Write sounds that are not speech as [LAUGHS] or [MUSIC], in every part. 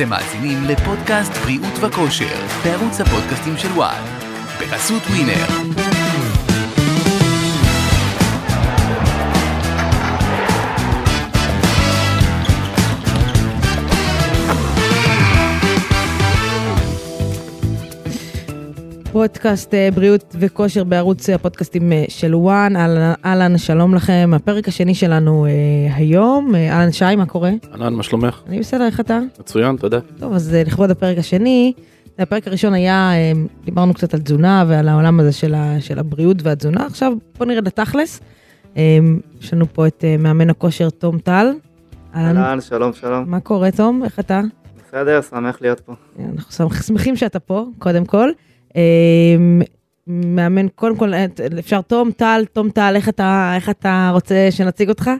אתם מאזינים לפודקאסט בריאות וכושר בערוץ הפודקאסטים של וואן בחסות ווינר. פודקאסט אה, בריאות וכושר בערוץ הפודקאסטים אה, של וואן. אהלן, שלום לכם. הפרק השני שלנו אה, היום. אה, אהלן שי, מה קורה? אהלן, מה שלומך? אני בסדר, איך אתה? מצוין, תודה. טוב, אז אה, לכבוד הפרק השני, הפרק הראשון היה, אה, דיברנו קצת על תזונה ועל העולם הזה של, ה, של הבריאות והתזונה. עכשיו בוא נרד לתכלס. אה, יש לנו פה את אה, מאמן הכושר תום טל. אהלן, אהלן, שלום, שלום. מה קורה תום? איך אתה? בסדר, שמח להיות פה. אנחנו שמח- שמחים שאתה פה, קודם כל. אה, מאמן, קודם כל, אה, אפשר תום טל, תום טל, איך אתה, איך אתה רוצה שנציג אותך?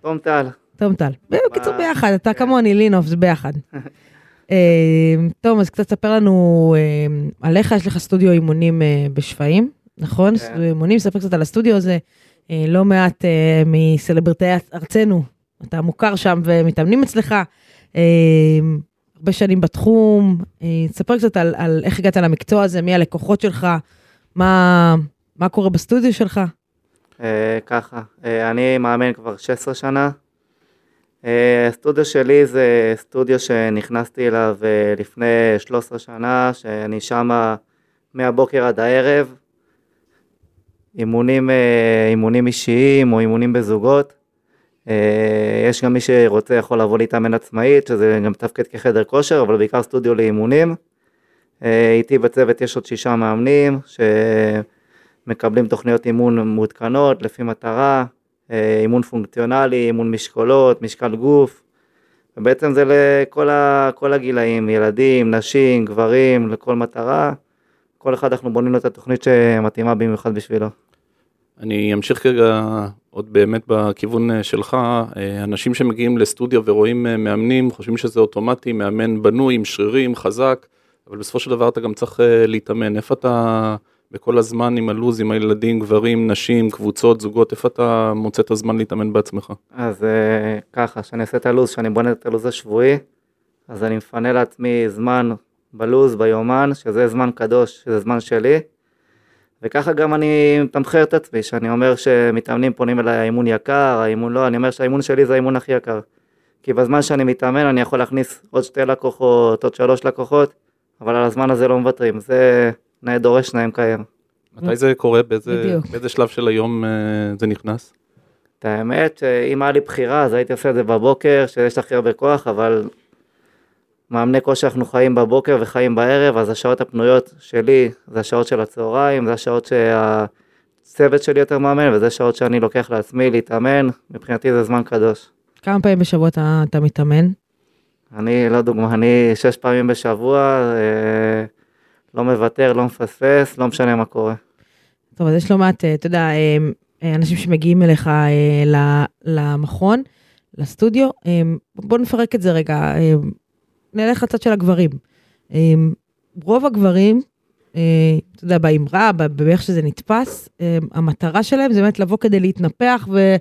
תום טל, תום טל. בקיצור? ביחד, אתה כן. כמוני, לינוף, זה ביחד. [LAUGHS] אה, תום, אז קצת ספר לנו אה, עליך, יש לך סטודיו אימונים אה, בשפיים, נכון? כן. סטודיו אימונים, ספר קצת על הסטודיו הזה. אה, לא מעט מסלבריטאי ארצנו, אתה מוכר שם ומתאמנים אצלך. אה, הרבה שנים בתחום, אה, תספר קצת על, על איך הגעת למקצוע הזה, מי הלקוחות שלך, מה, מה קורה בסטודיו שלך. אה, ככה, אה, אני מאמן כבר 16 שנה. אה, הסטודיו שלי זה סטודיו שנכנסתי אליו אה, לפני 13 שנה, שאני שמה מהבוקר עד הערב. אימונים, אה, אימונים אישיים או אימונים בזוגות. אה, יש גם מי שרוצה יכול לבוא להתאמן עצמאית, שזה גם תפקד כחדר כושר, אבל בעיקר סטודיו לאימונים. אה, איתי בצוות יש עוד שישה מאמנים שמקבלים תוכניות אימון מעודכנות לפי מטרה, אה, אימון פונקציונלי, אימון משקולות, משקל גוף, ובעצם זה לכל ה, כל הגילאים, ילדים, נשים, גברים, לכל מטרה. כל אחד אנחנו בונים לו את התוכנית שמתאימה במיוחד בשבילו. אני אמשיך כרגע עוד באמת בכיוון אה, שלך, אה, אנשים שמגיעים לסטודיו ורואים אה, מאמנים, חושבים שזה אוטומטי, מאמן בנוי עם שרירים, חזק, אבל בסופו של דבר אתה גם צריך להתאמן. איפה אתה בכל הזמן עם הלו"ז, עם הילדים, גברים, נשים, קבוצות, זוגות, איפה אתה מוצא את הזמן להתאמן בעצמך? אז ככה, כשאני עושה את הלו"ז, כשאני בונה את הלו"ז השבועי, אז אני מפנה לעצמי זמן בלו"ז, ביומן, שזה זמן קדוש, שזה זמן שלי, וככה גם אני מתמחר את עצמי, שאני אומר שמתאמנים פונים אליי האימון יקר, האימון לא, אני אומר שהאימון שלי זה האימון הכי יקר. כי בזמן שאני מתאמן אני יכול להכניס עוד שתי לקוחות, עוד שלוש לקוחות, אבל על הזמן הזה לא מוותרים, זה נאה דורש נאה מקיים. מתי זה קורה? באיזה. באיזה שלב של היום אה, זה נכנס? את האמת, שאם היה לי בחירה אז הייתי עושה את זה בבוקר, שיש הכי הרבה כוח, אבל מאמני כושר אנחנו חיים בבוקר וחיים בערב, אז השעות הפנויות שלי זה השעות של הצהריים, זה השעות שהצוות שלי יותר מאמן, וזה שעות שאני לוקח לעצמי להתאמן, מבחינתי זה זמן קדוש. כמה פעמים בשבוע אתה, אתה מתאמן? אני, לא דוגמה, אני שש פעמים בשבוע, אה, לא מוותר, לא מפספס, לא משנה מה קורה. טוב, אז יש לא מעט, אה, אתה יודע, אה, אה, אנשים שמגיעים אליך למכון, לסטודיו. בוא נפרק את זה רגע, נלך לצד של הגברים. אה, רוב הגברים, אה, אתה יודע, באמרה, באיך שזה נתפס, אה, המטרה שלהם זה באמת לבוא כדי להתנפח ו-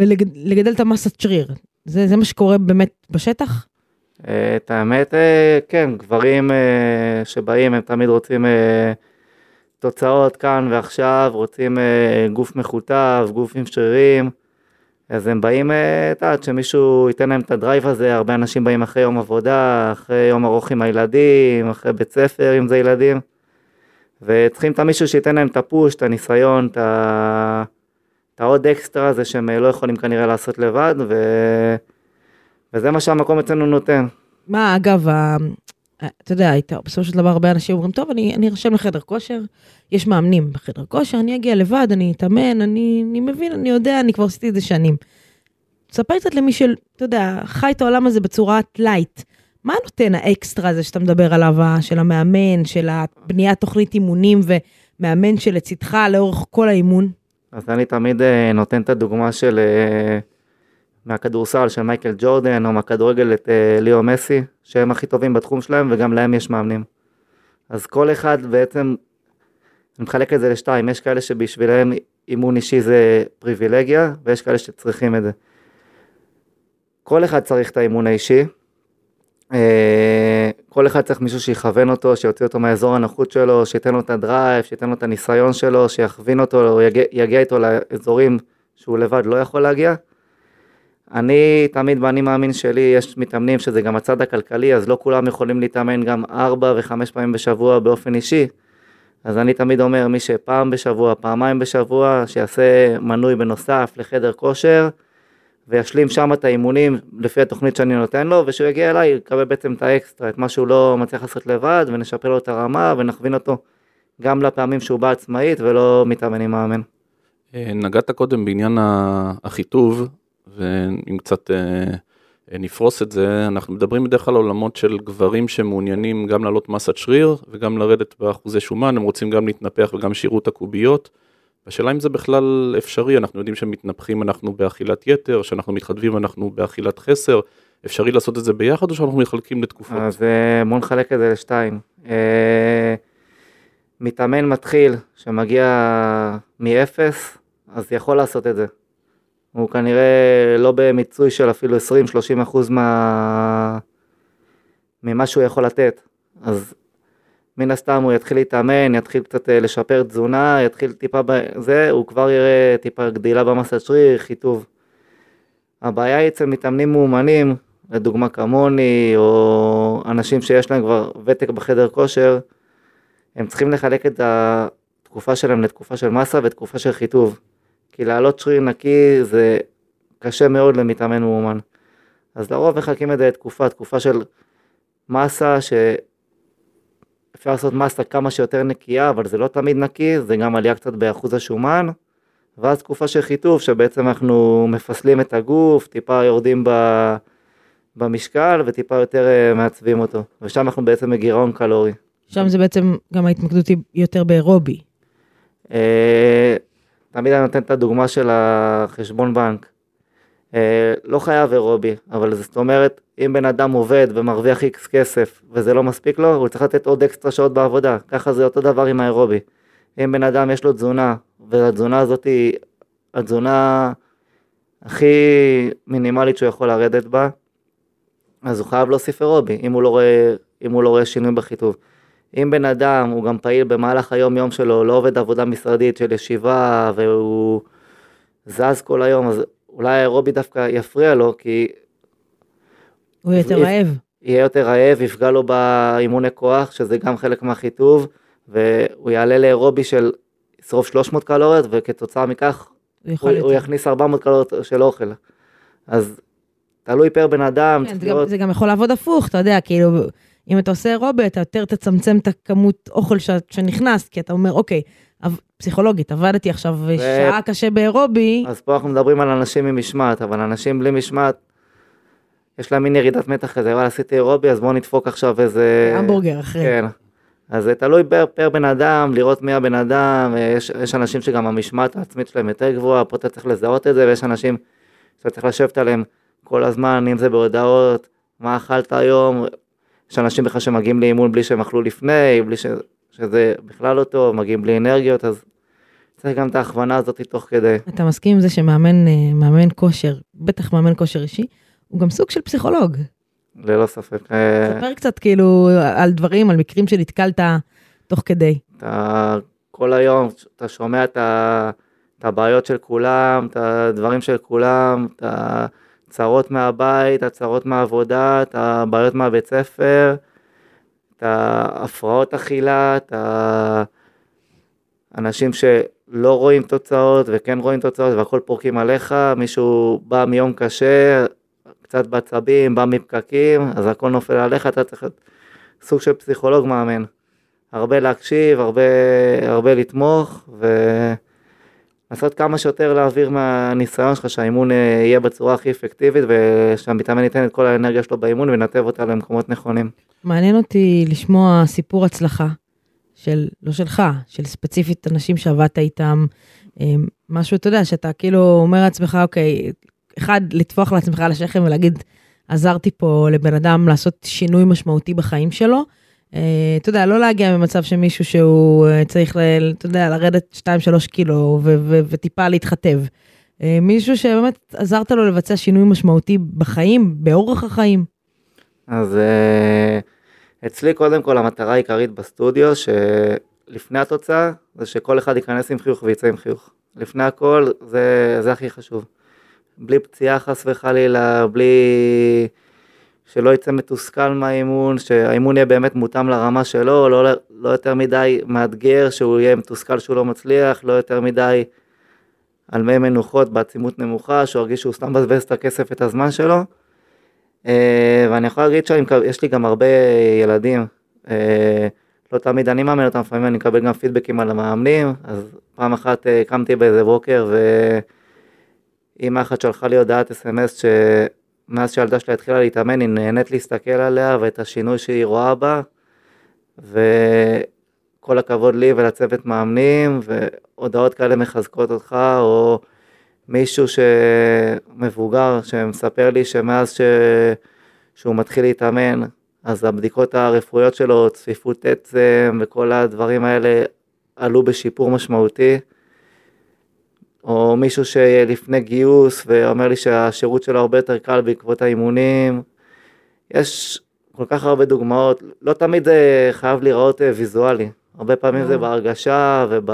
ולגדל את המסת שריר. זה, זה מה שקורה באמת בשטח? אה, את האמת, אה, כן, גברים שבאים, הם תמיד רוצים תוצאות כאן ועכשיו, רוצים גוף מכותב, גוף עם שרירים, אז הם באים, אה, את יודעת, שמישהו ייתן להם את הדרייב הזה, הרבה אנשים באים אחרי יום עבודה, אחרי יום ארוך עם הילדים, אחרי בית ספר אם זה ילדים, וצריכים את המישהו שייתן להם את הפוש, את הניסיון, את ה... את העוד אקסטרה הזה שהם אה, לא יכולים כנראה לעשות לבד, ו... וזה מה שהמקום אצלנו נותן. מה, אגב, אתה יודע, היית, בסופו של דבר הרבה אנשים אומרים, טוב, אני, ארשם לחדר כושר, יש מאמנים בחדר כושר, אני אגיע לבד, אני אתאמן, אני, אני מבין, אני יודע, אני כבר עשיתי את זה שנים. תספר קצת למי של, אתה יודע, חי את העולם הזה בצורת light. מה נותן האקסטרה הזה שאתה מדבר עליו, של המאמן, של הבניית תוכנית אימונים ומאמן שלצידך לאורך כל האימון? אז אני תמיד אה, נותן את הדוגמה של אה, מהכדורסל של מייקל ג'ורדן, או מהכדורגל את אה, ליאו מסי, שהם הכי טובים בתחום שלהם, וגם להם יש מאמנים. אז כל אחד בעצם, אני מחלק את זה לשתיים, יש כאלה שבשבילם אימון אישי זה פריבילגיה, ויש כאלה שצריכים את זה. כל אחד צריך את האימון האישי, אה, כל אחד צריך מישהו שיכוון אותו, שיוציא אותו מהאזור הנוחות שלו, שייתן לו את הדרייב, שייתן לו את הניסיון שלו, שיכווין אותו, יגיע, יגיע איתו לאזורים שהוא לבד לא יכול להגיע. אני תמיד באני מאמין שלי, יש מתאמנים שזה גם הצד הכלכלי, אז לא כולם יכולים להתאמן גם ארבע וחמש פעמים בשבוע באופן אישי. אז אני תמיד אומר, מי שפעם בשבוע, פעמיים בשבוע, שיעשה מנוי בנוסף לחדר כושר, וישלים שם את האימונים לפי התוכנית שאני נותן לו, וכשהוא יגיע אליי, יקבל בעצם את האקסטרה, את מה שהוא לא מצליח לעשות לבד, ונשפר לו את הרמה, ונכווין אותו גם לפעמים שהוא בא עצמאית ולא מתאמן עם מאמן. אה, נגעת קודם בעניין החיטוב, ואם קצת אה, נפרוס את זה, אנחנו מדברים בדרך כלל על עולמות של גברים שמעוניינים גם לעלות מסת שריר וגם לרדת באחוזי שומן, הם רוצים גם להתנפח וגם שיראו את הקוביות. השאלה אם זה בכלל אפשרי, אנחנו יודעים שמתנפחים אנחנו באכילת יתר, שאנחנו מתחדבים אנחנו באכילת חסר, אפשרי לעשות את זה ביחד או שאנחנו מחלקים לתקופות? אז אה, בואו נחלק את זה לשתיים. אה, מתאמן מתחיל שמגיע מאפס, אז יכול לעשות את זה. הוא כנראה לא במיצוי של אפילו 20-30 אחוז מה... ממה שהוא יכול לתת. אז מן הסתם הוא יתחיל להתאמן, יתחיל קצת אה, לשפר תזונה, יתחיל טיפה בזה, הוא כבר יראה טיפה גדילה במסת שריר, חיטוב. הבעיה היא אצל מתאמנים מאומנים, לדוגמה כמוני, או אנשים שיש להם כבר ותק בחדר כושר, הם צריכים לחלק את התקופה שלהם לתקופה של מסה ותקופה של חיטוב. כי לעלות שריר נקי זה קשה מאוד למתאמן מאומן. אז לרוב מחלקים את זה לתקופה, תקופה של מסה שאפשר לעשות מסה כמה שיותר נקייה, אבל זה לא תמיד נקי, זה גם עלייה קצת באחוז השומן, ואז תקופה של חיטוב, שבעצם אנחנו מפסלים את הגוף, טיפה יורדים ב... במשקל וטיפה יותר אה, מעצבים אותו, ושם אנחנו בעצם בגירעון קלורי. שם זה בעצם גם ההתמקדות היא יותר באירובי. תמיד אני נותן את הדוגמה של החשבון בנק. אה, לא חייב אירובי, אבל זאת אומרת, אם בן אדם עובד ומרוויח איקס כסף וזה לא מספיק לו, הוא צריך לתת עוד אקסטרה שעות בעבודה. ככה זה אותו דבר עם האירובי. אם בן אדם יש לו תזונה, והתזונה הזאת היא התזונה הכי מינימלית שהוא יכול לרדת בה, אז הוא חייב להוסיף אירובי, אם הוא לא רואה, הוא לא רואה שינוי בחיטוב. אם בן אדם הוא גם פעיל במהלך היום יום שלו, לא עובד עבודה משרדית של ישיבה והוא זז כל היום, אז אולי האירובי דווקא יפריע לו, כי... הוא יותר יפ... רעב. יהיה יותר רעב, יפגע לו באימוני כוח, שזה גם חלק מהחיטוב, והוא יעלה לאירובי של ישרוף 300 קלוריות, וכתוצאה מכך הוא, הוא, הוא יכניס 400 קלוריות של אוכל. אז תלוי פר בן אדם. כן, זה, גם, זה גם יכול לעבוד הפוך, אתה יודע, כאילו... אם אתה עושה אירובי, אתה יותר תצמצם את הכמות אוכל ש... שנכנס, כי אתה אומר, אוקיי, פסיכולוגית, עבדתי עכשיו ו... שעה קשה באירובי. אז פה אנחנו מדברים על אנשים עם משמעת, אבל אנשים בלי משמעת, יש להם מין ירידת מתח כזה, וואלה, עשיתי אירובי, אז בואו נדפוק עכשיו איזה... המבורגר אחרי. כן. אז זה תלוי פר, פר בן אדם, לראות מי הבן אדם, יש, יש אנשים שגם המשמעת העצמית שלהם יותר גבוהה, פה אתה צריך לזהות את זה, ויש אנשים שאתה צריך לשבת עליהם כל הזמן, אם זה בהודעות, מה אכלת היום, יש אנשים בכלל שמגיעים לאימון בלי שהם אכלו לפני, בלי ש... שזה בכלל לא טוב, מגיעים בלי אנרגיות, אז צריך גם את ההכוונה הזאת תוך כדי. אתה מסכים עם זה שמאמן אה, מאמן כושר, בטח מאמן כושר אישי, הוא גם סוג של פסיכולוג. ללא ספק. אה, ספר קצת כאילו על דברים, על מקרים שנתקלת תוך כדי. אתה כל היום, אתה שומע את, ה, את הבעיות של כולם, את הדברים של כולם, אתה... צרות מהבית, הצרות מהעבודה, את הבעיות מהבית ספר, את ההפרעות אכילה, את האנשים שלא רואים תוצאות וכן רואים תוצאות והכל פורקים עליך, מישהו בא מיום קשה, קצת בעצבים, בא מפקקים, אז הכל נופל עליך, אתה צריך להיות סוג של פסיכולוג מאמן. הרבה להקשיב, הרבה, הרבה לתמוך, ו... לעשות כמה שיותר להעביר מהניסיון שלך שהאימון אה, יהיה בצורה הכי אפקטיבית ושהמתאמן ייתן את כל האנרגיה שלו באימון וינתב אותה למקומות נכונים. מעניין אותי לשמוע סיפור הצלחה של, לא שלך, של ספציפית אנשים שעבדת איתם, אה, משהו, אתה יודע, שאתה כאילו אומר לעצמך, אוקיי, אחד, לטפוח לעצמך על השכם ולהגיד, עזרתי פה לבן אדם לעשות שינוי משמעותי בחיים שלו, אתה יודע, לא להגיע ממצב שמישהו שהוא אה, צריך, אתה יודע, לרדת 2-3 קילו וטיפה להתחתב. אה, מישהו שבאמת עזרת לו לבצע שינוי משמעותי בחיים, באורח החיים. אז אה, אצלי קודם כל המטרה העיקרית בסטודיו, שלפני התוצאה, זה שכל אחד ייכנס עם חיוך ויצא עם חיוך. לפני הכל, זה, זה הכי חשוב. בלי פציעה חס וחלילה, בלי... שלא יצא מתוסכל מהאימון, שהאימון יהיה באמת מותאם לרמה שלו, לא, לא יותר מדי מאתגר, שהוא יהיה מתוסכל שהוא לא מצליח, לא יותר מדי על מי מנוחות בעצימות נמוכה, שהוא ירגיש שהוא סתם מבזבז את הכסף ואת הזמן שלו. אה, ואני יכול להגיד שיש לי גם הרבה ילדים, אה, לא תמיד אני מאמן אותם, לפעמים אני מקבל גם פידבקים על המאמנים, אז פעם אחת אה, קמתי באיזה בוקר ואימא אחת שלחה לי הודעת אס.אם.אס שמאז שהילדה שלה התחילה להתאמן היא נהנית להסתכל עליה ואת השינוי שהיא רואה בה, וכל הכבוד לי ולצוות מאמנים, והודעות כאלה מחזקות אותך, או מישהו שמבוגר שמספר לי שמאז ש... שהוא מתחיל להתאמן, אז הבדיקות הרפואיות שלו, צפיפות עצם וכל הדברים האלה עלו בשיפור משמעותי. או מישהו שלפני גיוס ואומר לי שהשירות שלו הרבה יותר קל בעקבות האימונים. יש כל כך הרבה דוגמאות, לא תמיד זה חייב להיראות אה, ויזואלי, הרבה פעמים זה בהרגשה וב...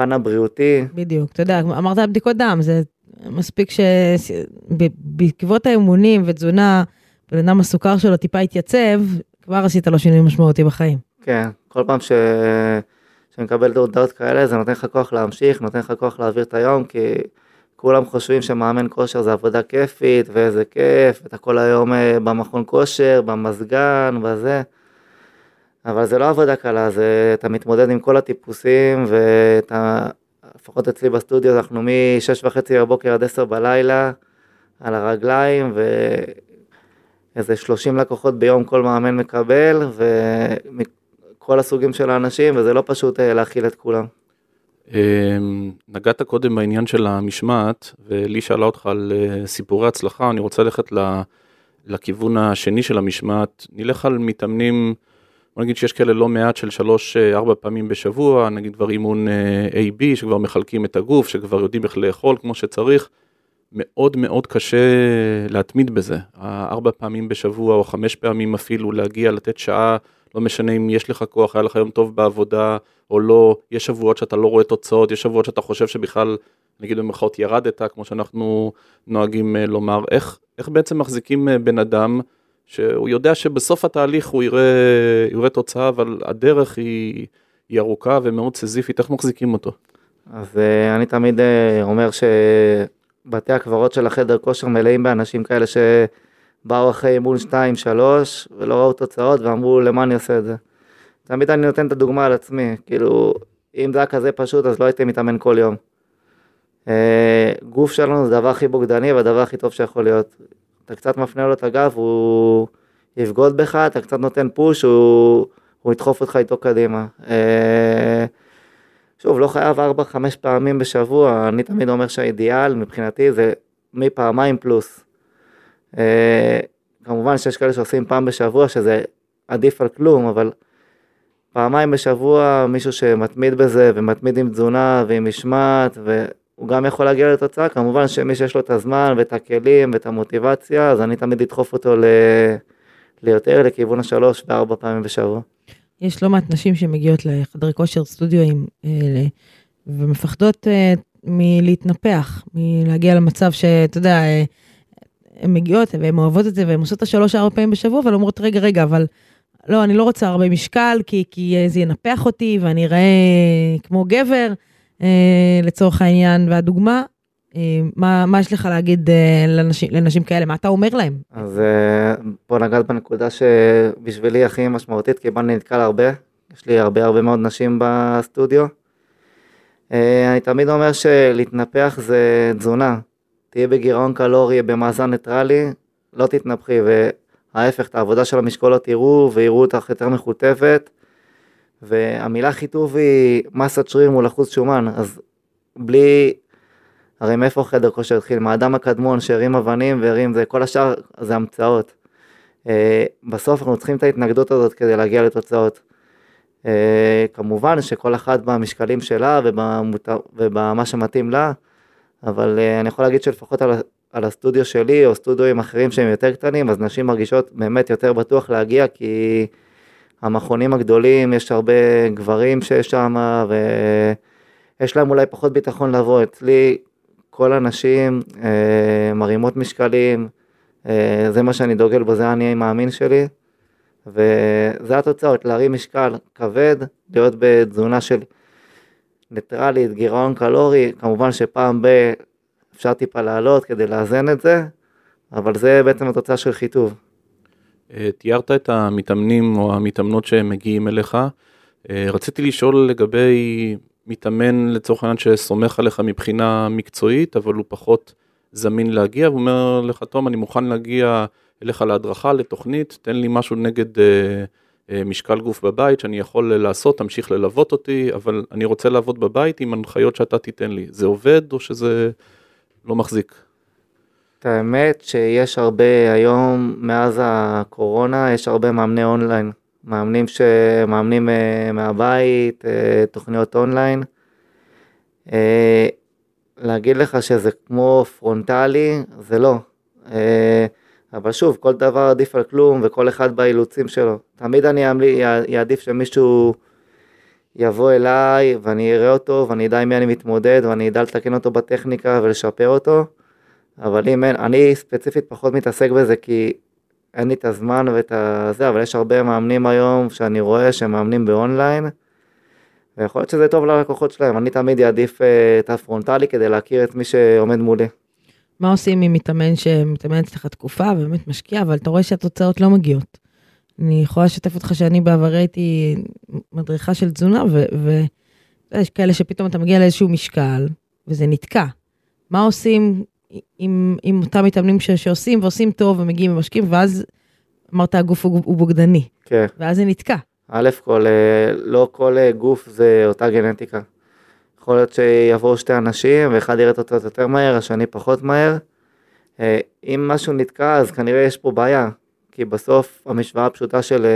הפן הבריאותי. בדיוק, אתה יודע, אמרת על בדיקות דם, זה מספיק שבעקבות האמונים ותזונה, בן אדם הסוכר שלו טיפה התייצב, כבר עשית לו שינוי משמעותי בחיים. כן, כל פעם ש... שאני מקבל הודעות כאלה, זה נותן לך כוח להמשיך, נותן לך כוח להעביר את היום, כי כולם חושבים שמאמן כושר זה עבודה כיפית, ואיזה כיף, אתה כל היום אה, במכון כושר, במזגן, בזה. אבל זה לא עבודה קלה, זה, אתה מתמודד עם כל הטיפוסים, ואתה, לפחות אצלי בסטודיו, אנחנו מ-6 וחצי בבוקר עד 10 בלילה, על הרגליים, ואיזה 30 לקוחות ביום כל מאמן מקבל, ומכל הסוגים של האנשים, וזה לא פשוט אה, להכיל את כולם. אמ, נגעת קודם בעניין של המשמעת, ולי שאלה אותך על אה, סיפורי הצלחה, אני רוצה ללכת לכיוון השני של המשמעת. נלך על מתאמנים בוא נגיד שיש כאלה לא מעט של שלוש, אה, ארבע פעמים בשבוע, נגיד כבר אימון A-B, שכבר מחלקים את הגוף, שכבר יודעים איך לאכול כמו שצריך. מאוד מאוד קשה להתמיד בזה. ארבע פעמים בשבוע או חמש פעמים אפילו להגיע, לתת שעה, לא משנה אם יש לך כוח, היה לך יום טוב בעבודה או לא, יש שבועות שאתה לא רואה תוצאות, יש שבועות שאתה חושב שבכלל, נגיד במרכאות ירדת, כמו שאנחנו נוהגים אה, לומר. איך, איך בעצם מחזיקים בן אדם שהוא יודע שבסוף התהליך הוא יראה, יראה תוצאה, אבל הדרך היא, היא ארוכה ומאוד סזיפית, איך מחזיקים אותו? אז uh, אני תמיד אומר שבתי הקברות של החדר כושר מלאים באנשים כאלה שבאו אחרי אימון 2-3 ולא ראו תוצאות ואמרו למה אני עושה את זה. תמיד אני נותן את הדוגמה על עצמי, כאילו אם זה היה כזה פשוט אז לא הייתי מתאמן כל יום. Uh, גוף שלנו זה הדבר הכי בוגדני והדבר הכי טוב שיכול להיות. אתה קצת מפנה לו את הגב, הוא יבגוד בך, אתה קצת נותן פוש, הוא, הוא ידחוף אותך איתו קדימה. אה, שוב, לא חייב 4-5 פעמים בשבוע, אני תמיד אומר שהאידיאל מבחינתי זה מפעמיים פלוס. אה, כמובן שיש כאלה שעושים פעם בשבוע, שזה עדיף על כלום, אבל פעמיים בשבוע מישהו שמתמיד בזה ומתמיד עם תזונה ועם משמעת הוא גם יכול להגיע לתוצאה, כמובן שמי שיש לו את הזמן ואת הכלים ואת המוטיבציה, אז אני תמיד אדחוף אותו ל... ליותר לכיוון השלוש וארבע פעמים בשבוע. יש לא מעט נשים שמגיעות לחדרי כושר סטודיו אה, ומפחדות אה, מלהתנפח, מלהגיע למצב שאתה יודע, הן מגיעות והן אוהבות את זה והן עושות את השלוש ארבע פעמים בשבוע, אבל אומרות רגע רגע, אבל לא, אני לא רוצה הרבה משקל כי, כי זה ינפח אותי ואני אראה כמו גבר. אה, לצורך העניין, והדוגמה, אה, מה, מה יש לך להגיד אה, לנשים, לנשים כאלה? מה אתה אומר להם? אז פה נגעת בנקודה שבשבילי הכי משמעותית, כי אני נתקל הרבה, יש לי הרבה הרבה מאוד נשים בסטודיו. אני תמיד אומר שלהתנפח זה תזונה. תהיה בגירעון קלורי, במאזן ניטרלי, לא תתנפחי, וההפך, את העבודה של המשקולות יראו, ויראו אותך יותר מכותבת, והמילה חיטוב היא מסת שריר מול אחוז שומן, אז בלי, הרי מאיפה חדר כושר התחיל? מהאדם הקדמון שהרים אבנים והרים זה, כל השאר זה המצאות. Uh, בסוף אנחנו צריכים את ההתנגדות הזאת כדי להגיע לתוצאות. Uh, כמובן שכל אחת במשקלים שלה ובמה שמתאים לה, אבל uh, אני יכול להגיד שלפחות על, על הסטודיו שלי או סטודיואים אחרים שהם יותר קטנים, אז נשים מרגישות באמת יותר בטוח להגיע, כי המכונים הגדולים, יש הרבה גברים שיש שם, ויש להם אולי פחות ביטחון לבוא. אצלי כל הנשים אה, מרימות משקלים, אה, זה מה שאני דוגל בו, זה האני מאמין שלי. וזה התוצאות, להרים משקל כבד, להיות בתזונה של ניטרלית, גירעון קלורי, כמובן שפעם ב... אפשר טיפה לעלות כדי לאזן את זה, אבל זה בעצם התוצאה של חיטוב. אה, תיארת את המתאמנים או המתאמנות שמגיעים אליך. אה, רציתי לשאול לגבי מתאמן לצורך העניין שסומך עליך מבחינה מקצועית, אבל הוא פחות זמין להגיע, והוא אומר לך, תום, אני מוכן להגיע אליך להדרכה, לתוכנית, תן לי משהו נגד אה, משקל גוף בבית שאני יכול לעשות, תמשיך ללוות אותי, אבל אני רוצה לעבוד בבית עם הנחיות שאתה תיתן לי. זה עובד או שזה לא מחזיק? את האמת שיש הרבה היום, מאז הקורונה, יש הרבה מאמני אונליין. מאמנים שמאמנים אה, מהבית, אה, תוכניות אונליין. להגיד לך שזה כמו פרונטלי, זה לא. אבל שוב, כל דבר עדיף על כלום וכל אחד באילוצים שלו. תמיד אני אעדיף שמישהו יבוא אליי ואני אראה אותו ואני אדע עם מי אני מתמודד ואני אדע לתקן אותו בטכניקה ולשפר אותו. אבל אם אין, אני ספציפית פחות מתעסק בזה כי אין לי את הזמן ואת הזה, אבל יש הרבה מאמנים היום שאני רואה שהם מאמנים באונליין. ויכול להיות שזה טוב ללקוחות שלהם, אני תמיד אעדיף אה, את הפרונטלי כדי להכיר את מי שעומד מולי. מה עושים עם מתאמן שמתאמן אצלך תקופה ובאמת משקיע, אבל אתה רואה שהתוצאות לא מגיעות. אני יכולה לשתף אותך שאני בעבר הייתי מדריכה של תזונה, ויש כאלה שפתאום אתה מגיע לאיזשהו משקל, וזה נתקע. מה עושים עם, עם אותם מתאמנים ש, שעושים ועושים טוב ומגיעים ומשקיעים, ואז אמרת הגוף הוא, הוא בוגדני. כן. ואז זה נתקע. א' כל, אה, לא כל אה, גוף זה אותה גנטיקה. יכול להיות שיבואו שתי אנשים ואחד יראה תוצאות יותר מהר, השני פחות מהר. אה, אם משהו נתקע אז כנראה יש פה בעיה, כי בסוף המשוואה הפשוטה של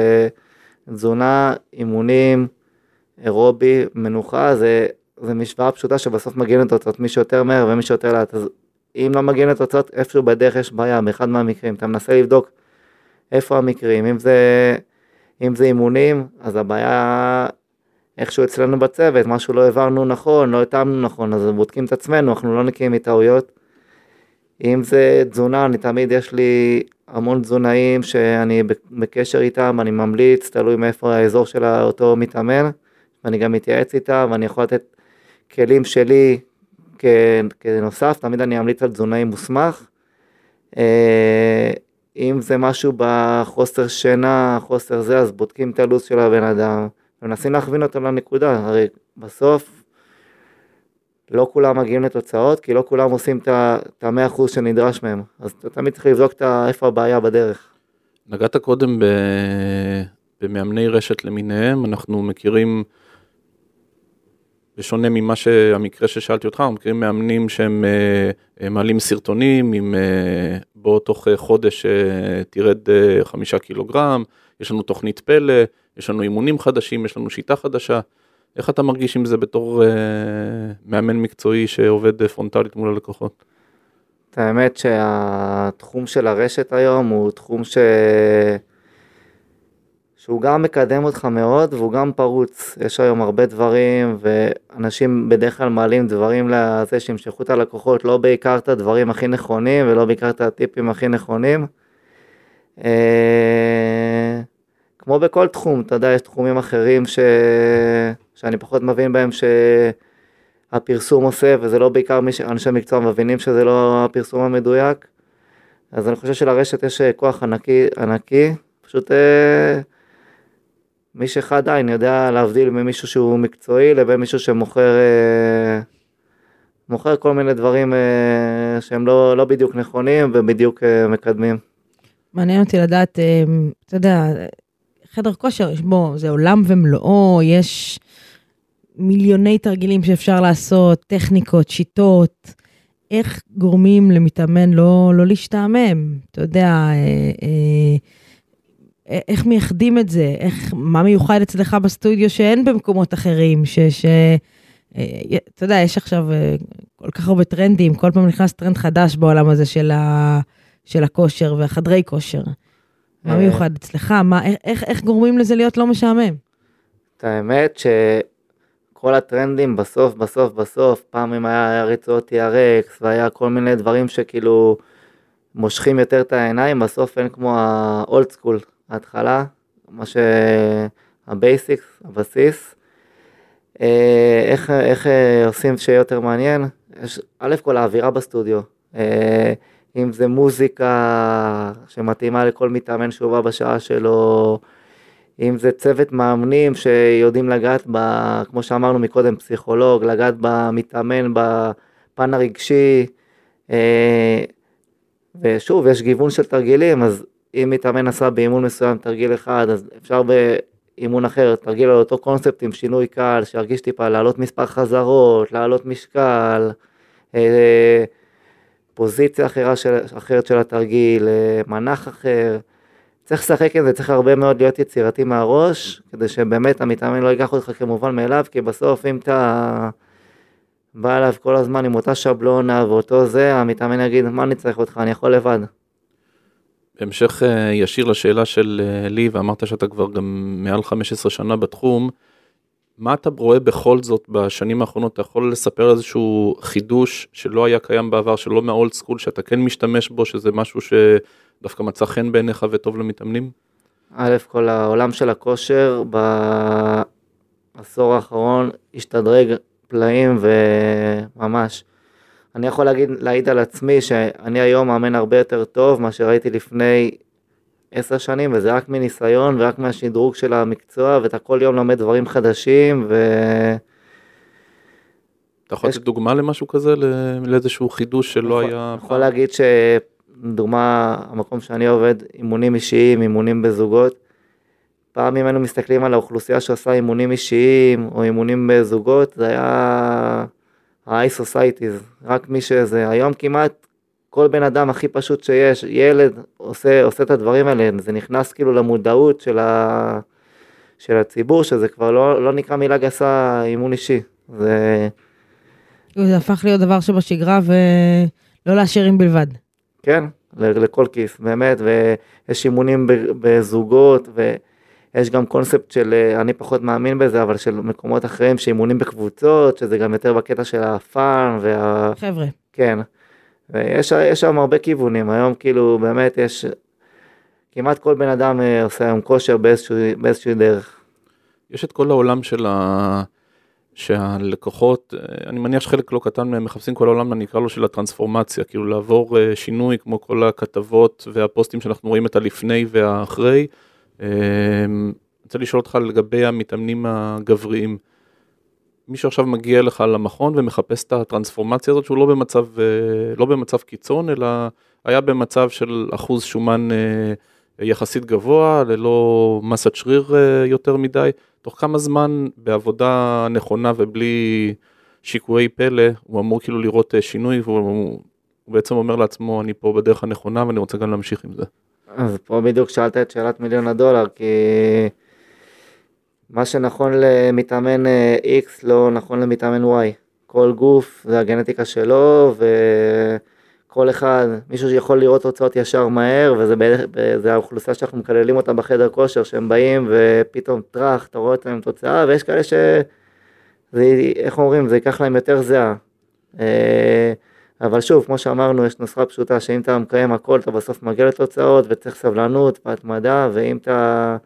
תזונה, אימונים, אירובי, מנוחה, זה, זה משוואה פשוטה שבסוף מגיעים לתוצאות מי שיותר מהר ומי שיותר לאט. אז אם לא מגיעים לתוצאות, איפשהו בדרך יש בעיה, באחד מהמקרים, אתה מנסה לבדוק איפה המקרים, אם זה, אם זה אימונים, אז הבעיה איכשהו אצלנו בצוות, משהו לא העברנו נכון, לא התאמנו נכון, אז בודקים את עצמנו, אנחנו לא נקיים מטעויות. אם זה תזונה, אני תמיד יש לי המון תזונאים שאני בקשר איתם, אני ממליץ, תלוי מאיפה האזור של אותו מתאמן, ואני גם מתייעץ איתם, ואני יכול לתת כלים שלי כנוסף, תמיד אני אמליץ על תזונאי מוסמך. אה, אם זה משהו בחוסר שינה, חוסר זה, אז בודקים את הלו"ז של הבן אדם, ומנסים להכווין אותו לנקודה, הרי בסוף לא כולם מגיעים לתוצאות, כי לא כולם עושים את המאה אחוז שנדרש מהם, אז אתה תמיד צריך לבדוק איפה הבעיה בדרך. נגעת קודם במאמני רשת למיניהם, אנחנו מכירים בשונה ממה שהמקרה ששאלתי אותך, אנחנו מכירים מאמנים שהם אה, מעלים סרטונים עם אה, בוא תוך חודש אה, תרד חמישה קילוגרם, יש לנו תוכנית פלא, יש לנו אימונים חדשים, יש לנו שיטה חדשה. איך אתה מרגיש עם זה בתור מאמן מקצועי שעובד פרונטלית מול הלקוחות? האמת שהתחום של הרשת היום הוא תחום ש... שהוא גם מקדם אותך מאוד והוא גם פרוץ. יש היום הרבה דברים ואנשים בדרך כלל מעלים דברים לזה שימשכו את הלקוחות, לא בעיקר את הדברים הכי נכונים ולא בעיקר את הטיפים הכי נכונים. אה, כמו בכל תחום, אתה יודע, יש תחומים אחרים ש... שאני פחות מבין בהם שהפרסום עושה וזה לא בעיקר מי שאנשי מקצוע מבינים שזה לא הפרסום המדויק. אז אני חושב שלרשת יש כוח ענקי, ענקי, פשוט... אה, מי שחד עין יודע להבדיל ממישהו שהוא מקצועי לבין מישהו שמוכר אה, מוכר כל מיני דברים אה, שהם לא, לא בדיוק נכונים ובדיוק אה, מקדמים. מעניין אותי לדעת, אתה יודע, חדר כושר, יש בו, זה עולם ומלואו, יש מיליוני תרגילים שאפשר לעשות, טכניקות, שיטות. איך גורמים למתאמן לא, לא להשתעמם? אתה יודע, אה, אה, איך מייחדים את זה? איך, מה מיוחד אצלך בסטודיו שאין במקומות אחרים? ש... ש אה, אתה יודע, יש עכשיו אה, כל כך הרבה טרנדים, כל פעם נכנס טרנד חדש בעולם הזה של, ה, של הכושר והחדרי כושר. מה אה, מיוחד אצלך? מה, איך- איך, איך גורמים לזה להיות לא משעמם? את האמת שכל הטרנדים בסוף, בסוף, בסוף, פעם אם היה, רצועות TRX והיה כל מיני דברים שכאילו מושכים יותר את העיניים, בסוף אין כמו ה old school, ההתחלה, מה שה basics, הבסיס. אה, איך, איך אה, עושים שיהיה יותר מעניין? יש, א' כל האווירה בסטודיו, אה, אם זה מוזיקה שמתאימה לכל מתאמן שהוא בא בשעה שלו, אם זה צוות מאמנים שיודעים לגעת, ב, כמו שאמרנו מקודם, פסיכולוג, לגעת במתאמן, בפן הרגשי. ושוב, יש גיוון של תרגילים, אז אם מתאמן עשה באימון מסוים תרגיל אחד, אז אפשר באימון אחר, תרגיל על אותו קונספט עם שינוי קל, שירגיש טיפה לעלות מספר חזרות, לעלות משקל, אה, פוזיציה אחרה של, אחרת של התרגיל, אה, מנח אחר. צריך לשחק עם זה, צריך הרבה מאוד להיות יצירתי מהראש, כדי שבאמת המתאמן לא ייקח אותך כמובן מאליו, כי בסוף אם אתה בא אליו כל הזמן עם אותה שבלונה ואותו זה, המתאמן יגיד, מה אני צריך אותך, אני יכול לבד. בהמשך אה, ישיר לשאלה של אה, לי, ואמרת שאתה כבר גם מעל 15 שנה בתחום, מה אתה רואה בכל זאת בשנים האחרונות? אתה יכול לספר איזשהו חידוש שלא היה קיים בעבר, שלא מהאולד סקול, שאתה כן משתמש בו, שזה משהו שדווקא מצא חן בעיניך וטוב למתאמנים? א', כל העולם של הכושר בעשור האחרון השתדרג פלאים וממש. אני יכול להגיד, להעיד על עצמי שאני היום מאמן הרבה יותר טוב מאשר הייתי לפני עשר שנים, וזה רק מניסיון ורק מהשדרוג של המקצוע, ואתה כל יום לומד דברים חדשים, ו... אתה יכול יש- לתת דוגמה למשהו כזה, לאיזשהו חידוש שלא יכול- היה... יכול להגיד שדוגמה, המקום שאני עובד, אימונים אישיים, אימונים בזוגות. פעם אם היינו מסתכלים על האוכלוסייה שעושה אימונים אישיים או אימונים בזוגות, זה היה ה-high societies, רק מי שזה, היום כמעט כל בן אדם הכי פשוט שיש, ילד עושה, עושה את הדברים האלה, זה נכנס כאילו למודעות של, ה, של הציבור, שזה כבר לא, לא נקרא מילה גסה אימון אישי, זה זה הפך להיות דבר שבשגרה ולא לעשירים בלבד. כן, לכל כיס, באמת, ויש אימונים בזוגות, ויש גם קונספט של, אה, אני פחות מאמין בזה, אבל של מקומות אחרים, שאימונים בקבוצות, שזה גם יותר בקטע של הפאן, וה... חבר'ה, כן. ויש יש שם הרבה כיוונים, היום כאילו באמת יש, כמעט כל בן אדם אה, עושה היום כושר באיזשהו, באיזושהי דרך. יש את כל העולם של ה... שהלקוחות, אה, אני מניח שחלק לא קטן מהם מחפשים כל העולם, אני אקרא לו של הטרנספורמציה, כאילו לעבור שינוי כמו כל הכתבות והפוסטים שאנחנו רואים את הלפני והאחרי. אני רוצה לשאול אותך לגבי המתאמנים הגבריים. מישהו עכשיו מגיע לך למכון ומחפש את הטרנספורמציה הזאת שהוא לא במצב, אה, לא במצב קיצון, אלא היה במצב של אחוז שומן אה, יחסית גבוה, ללא מסת שריר אה, יותר מדי. תוך כמה זמן בעבודה נכונה ובלי שיקויי פלא, הוא אמור כאילו לראות שינוי, והוא הוא בעצם אומר לעצמו, אני פה בדרך הנכונה ואני רוצה גם להמשיך עם זה. אז פה בדיוק שאלת את שאלת מיליון הדולר, כי מה שנכון למתאמן אה, X לא נכון למתאמן Y. כל גוף זה הגנטיקה שלו, וכל אחד, מישהו שיכול לראות תוצאות ישר מהר, וזה האוכלוסייה שאנחנו מקללים אותה בחדר כושר, שהם באים ופתאום טראח, אתה רואה אותם תוצאה, ויש כאלה ש... זה, איך אומרים, זה ייקח להם יותר זהה. אבל שוב, כמו שאמרנו, יש נוסחה פשוטה שאם אתה מקיים הכל, אתה בסוף מגיע לתוצאות, וצריך סבלנות והתמדה, ואם אתה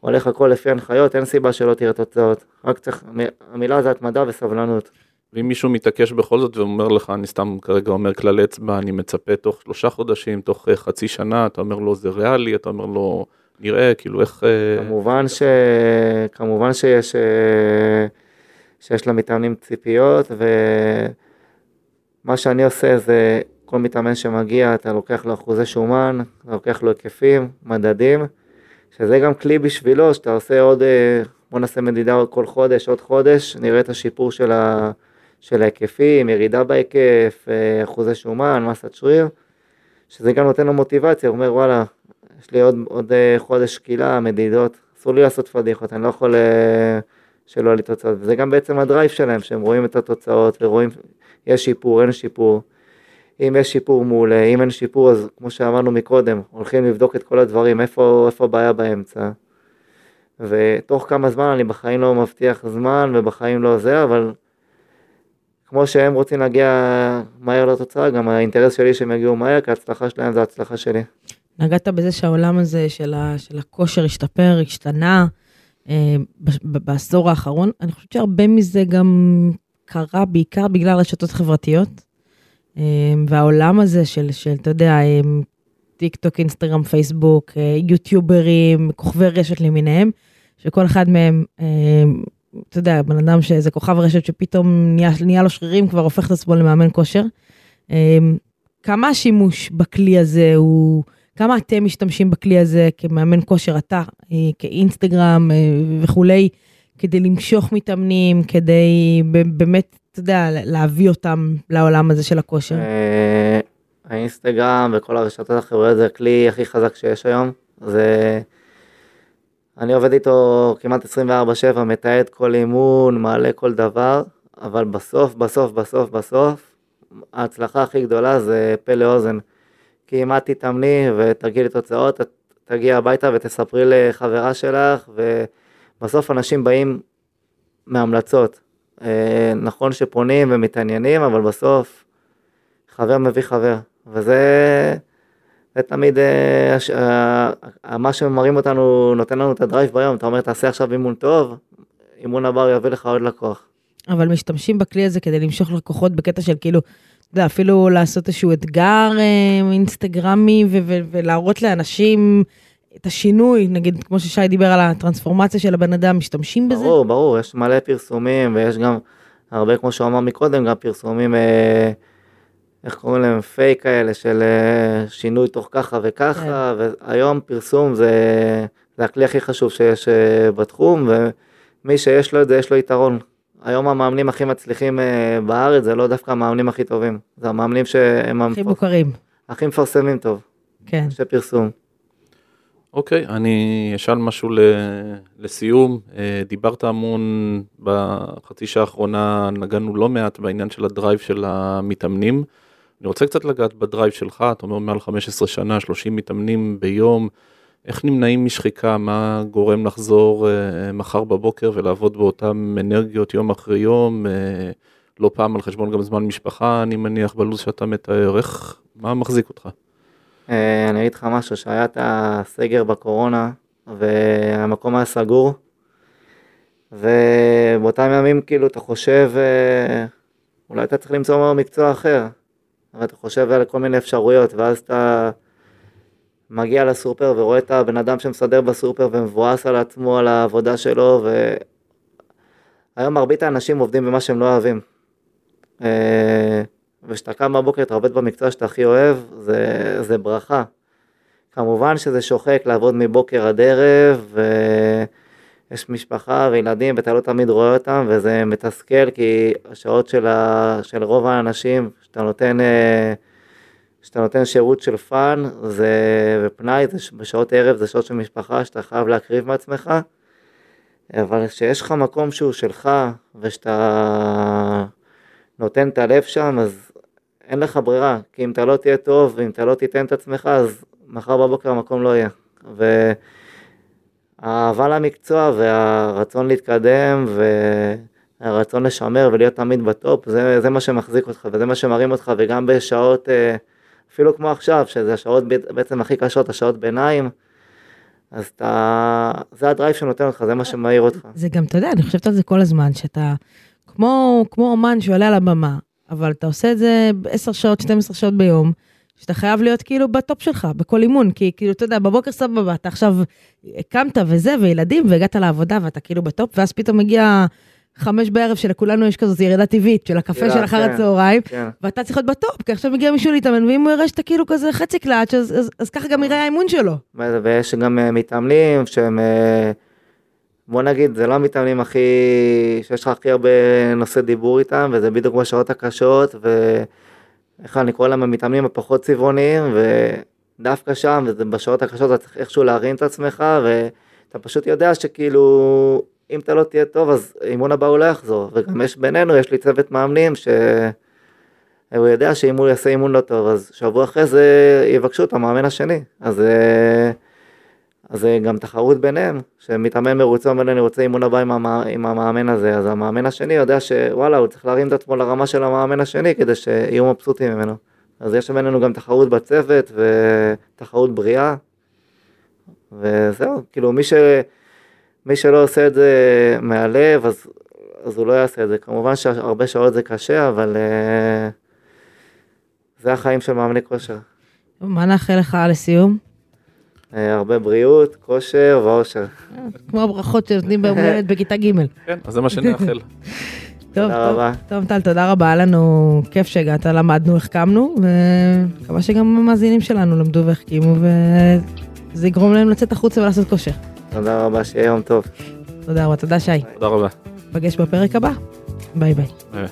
הולך הכל לפי הנחיות, אין סיבה שלא תראה תוצאות. רק צריך, המילה זה התמדה וסבלנות. ואם מישהו מתעקש בכל זאת ואומר לך, אני סתם כרגע אומר כלל אצבע, אני מצפה תוך שלושה חודשים, תוך אה, חצי שנה, אתה אומר לו זה ריאלי, אתה אומר לו נראה, כאילו איך... אה, כמובן, ש... כמובן שיש, אה, שיש למתאמנים ציפיות, ומה שאני עושה זה כל מתאמן שמגיע, אתה לוקח לו אחוזי שומן, אתה לוקח לו היקפים, מדדים, שזה גם כלי בשבילו, שאתה עושה עוד, אה, בוא נעשה מדידה עוד כל חודש, עוד חודש, נראה את השיפור של, ה... של ההיקפים, ירידה בהיקף, אה, אחוזי שומן, מסת שריר, שזה גם נותן לו מוטיבציה, הוא אומר וואלה, יש לי עוד, עוד אה, חודש שקילה, מדידות, אסור לי לעשות פדיחות, אני לא יכול שלא היה לי תוצאות. וזה גם בעצם הדרייב שלהם, שהם רואים את התוצאות ורואים, יש שיפור, אין שיפור. אם יש שיפור מעולה, אם אין שיפור אז כמו שאמרנו מקודם, הולכים לבדוק את כל הדברים, איפה, איפה הבעיה באמצע. ותוך כמה זמן אני בחיים לא מבטיח זמן ובחיים לא זה, אבל כמו שהם רוצים להגיע מהר לתוצאה, גם האינטרס שלי שהם יגיעו מהר, כי ההצלחה שלהם זה ההצלחה שלי. נגעת בזה שהעולם הזה של, ה, של הכושר השתפר, השתנה בעשור האחרון. אני חושבת שהרבה מזה גם קרה בעיקר בגלל רשתות חברתיות. אה, והעולם הזה של, של, אתה יודע, אה, טיק טוק, אינסטגרם, פייסבוק, אה, יוטיוברים, כוכבי רשת למיניהם, שכל אחד מהם, אה, אתה יודע, בן אדם שאיזה כוכב רשת שפתאום נהיה, נהיה לו שרירים, כבר הופך את עצמו למאמן כושר. אה, כמה השימוש בכלי הזה הוא, כמה אתם משתמשים בכלי הזה כמאמן כושר, אתה, אה, כאינסטגרם אה, וכולי, כדי למשוך מתאמנים, כדי באמת, אתה יודע, להביא אותם לעולם הזה של הכושר? אה, האינסטגרם וכל הרשתות החברתיות זה הכלי הכי חזק שיש היום. זה... אני עובד איתו כמעט 24/7, מתעד כל אימון, מעלה כל דבר, אבל בסוף, בסוף, בסוף, בסוף, ההצלחה הכי גדולה זה פה לאוזן. כי אם את תתאמני ותרגילי תוצאות, את תגיעי הביתה ותספרי לחברה שלך, ובסוף אנשים באים מהמלצות. אה, נכון שפונים ומתעניינים, אבל בסוף חבר מביא חבר, וזה זה תמיד אה, אה, מה שמראים אותנו, נותן לנו את ה drive ביום, אתה אומר תעשה עכשיו אימון טוב, אימון הבא יביא לך עוד לקוח. אבל משתמשים בכלי הזה כדי למשוך לקוחות בקטע של כאילו, יודע, אפילו לעשות איזשהו אתגר אה, אינסטגרמי ו- ו- ולהראות לאנשים את השינוי, נגיד, כמו ששי דיבר על הטרנספורמציה של הבן אדם, משתמשים בזה? ברור, ברור, יש מלא פרסומים ויש גם הרבה, כמו שהוא אמר מקודם, גם פרסומים, אה, איך קוראים להם, פייק כאלה של אה, שינוי תוך ככה וככה, והיום פרסום זה, זה הכלי הכי חשוב שיש אה, בתחום, ומי שיש לו את זה, יש לו יתרון. היום המאמנים הכי מצליחים אה, בארץ זה לא דווקא המאמנים הכי טובים, זה המאמנים שהם הכי. מוכרים, הכי מפרסמים טוב, כן. יש פרסום. אוקיי, אני אשאל משהו ל- לסיום. אה, דיברת המון בחצי שעה האחרונה, נגענו לא מעט בעניין של ה drive של המתאמנים. אני רוצה קצת לגעת ב drive שלך, אתה אומר מעל 15 שנה, 30 מתאמנים ביום. איך נמנעים משחיקה? מה גורם לחזור אה, מחר בבוקר ולעבוד באותן אנרגיות יום אחרי יום? אה, לא פעם על חשבון גם זמן משפחה, אני מניח, בלו"ז שאתה מתאר. איך, מה מחזיק אותך? אה, אני אגיד לך משהו, שהיה את הסגר בקורונה והמקום היה סגור ובאותם ימים כאילו אתה חושב אה, אולי אתה צריך למצוא מקצוע אחר אבל אתה חושב על כל מיני אפשרויות ואז אתה מגיע לסופר ורואה את הבן אדם שמסדר בסופר ומבואס על עצמו על העבודה שלו והיום מרבית האנשים עובדים במה שהם לא אוהבים. אה, וכשאתה קם בבוקר אתה עובד במקצוע שאתה הכי אוהב, זה, זה ברכה. כמובן שזה שוחק לעבוד מבוקר עד ערב, ויש משפחה וילדים ואתה לא תמיד רואה אותם, וזה מתסכל כי השעות של, ה, של רוב האנשים, שאתה נותן, אה, שאתה נותן שירות של fun זה, ופנאי, זה בשעות ערב זה שעות של משפחה שאתה חייב להקריב מעצמך, אבל כשיש לך מקום שהוא שלך, ושאתה נותן את הלב שם, אז אין לך ברירה, כי אם אתה לא תהיה טוב, ואם אתה לא תיתן את עצמך, אז מחר בבוקר המקום לא יהיה. והאהבה למקצוע והרצון להתקדם והרצון לשמר ולהיות תמיד בטופ, זה, זה מה שמחזיק אותך וזה מה שמרים אותך, וגם בשעות, אה, אפילו כמו עכשיו, שזה השעות בעצם הכי קשות, השעות ביניים, אז אתה, זה ה drive שנותן אותך, זה מה שמעיר אותך. זה גם, אתה יודע, אני חושבת על זה כל הזמן, שאתה כמו, כמו אומן שעולה על הבמה, אבל אתה עושה את זה 10 שעות, 12 שעות ביום, שאתה חייב להיות כאילו ב top שלך, בכל אימון, כי כאילו, אתה יודע, בבוקר סבבה, אתה עכשיו קמת וזה, וילדים, והגעת לעבודה, ואתה כאילו ב top, ואז פתאום מגיע חמש בערב שלכולנו יש כזאת ירידה טבעית של הקפה של אחר כן. הצהריים, כן. ואתה צריך להיות ב top, כי עכשיו מגיע מישהו להתאמן, ואם הוא יראה שאתה כאילו כזה חצי קלאץ', אז, ככה גם יראה האימון שלו. ויש גם אה, מתאמנים שהם, אה, בוא נגיד, זה לא המתאמנים הכי, שיש לך הכי הרבה נושא דיבור איתם, וזה בדיוק בשעות הקשות, ואיך אני קורא להם המתאמנים הפחות צבעוניים, ודווקא שם, וזה בשעות הקשות אתה צריך איכשהו להרים את עצמך, ואתה פשוט יודע שכאילו, אם אתה לא תהיה טוב, אז אימון הבא הוא לא יחזור. וגם יש בינינו, יש לי צוות מאמנים ש... הוא יודע שאם הוא יעשה אימון לא טוב, אז שבוע אחרי זה יבקשו את המאמן השני. אז, אה, אז גם תחרות ביניהם, שמתאמן מרוצה אומר לי אני רוצה אימון הבא עם, המ... עם המאמן הזה, אז המאמן השני יודע שוואלה, הוא צריך להרים את עצמו לרמה של המאמן השני כדי שיהיו מבסוטים ממנו. אז יש בינינו גם תחרות בצוות ותחרות בריאה. וזהו, כאילו מי, ש... מי שלא עושה את זה מהלב, אז, אז הוא לא יעשה את זה. כמובן שהרבה שעות זה קשה, אבל uh, זה החיים של מאמני כושר. מה נאחל לך לסיום? Uh, הרבה בריאות, כושר ואושר. כמו הברכות שנותנים ביום הולדת בכיתה ג'. כן, אז זה מה שנאחל. טוב, תודה טוב, רבה. טוב, טל, תודה רבה, היה לנו כיף שהגעת, למדנו, החכמנו, ומקווה שגם המאזינים שלנו למדו והחכימו, וזה יגרום להם לצאת החוצה ולעשות כושר. תודה רבה, שיהיה יום טוב. תודה רבה, תודה שי. תודה רבה. נפגש בפרק הבא, ביי ביי. אה.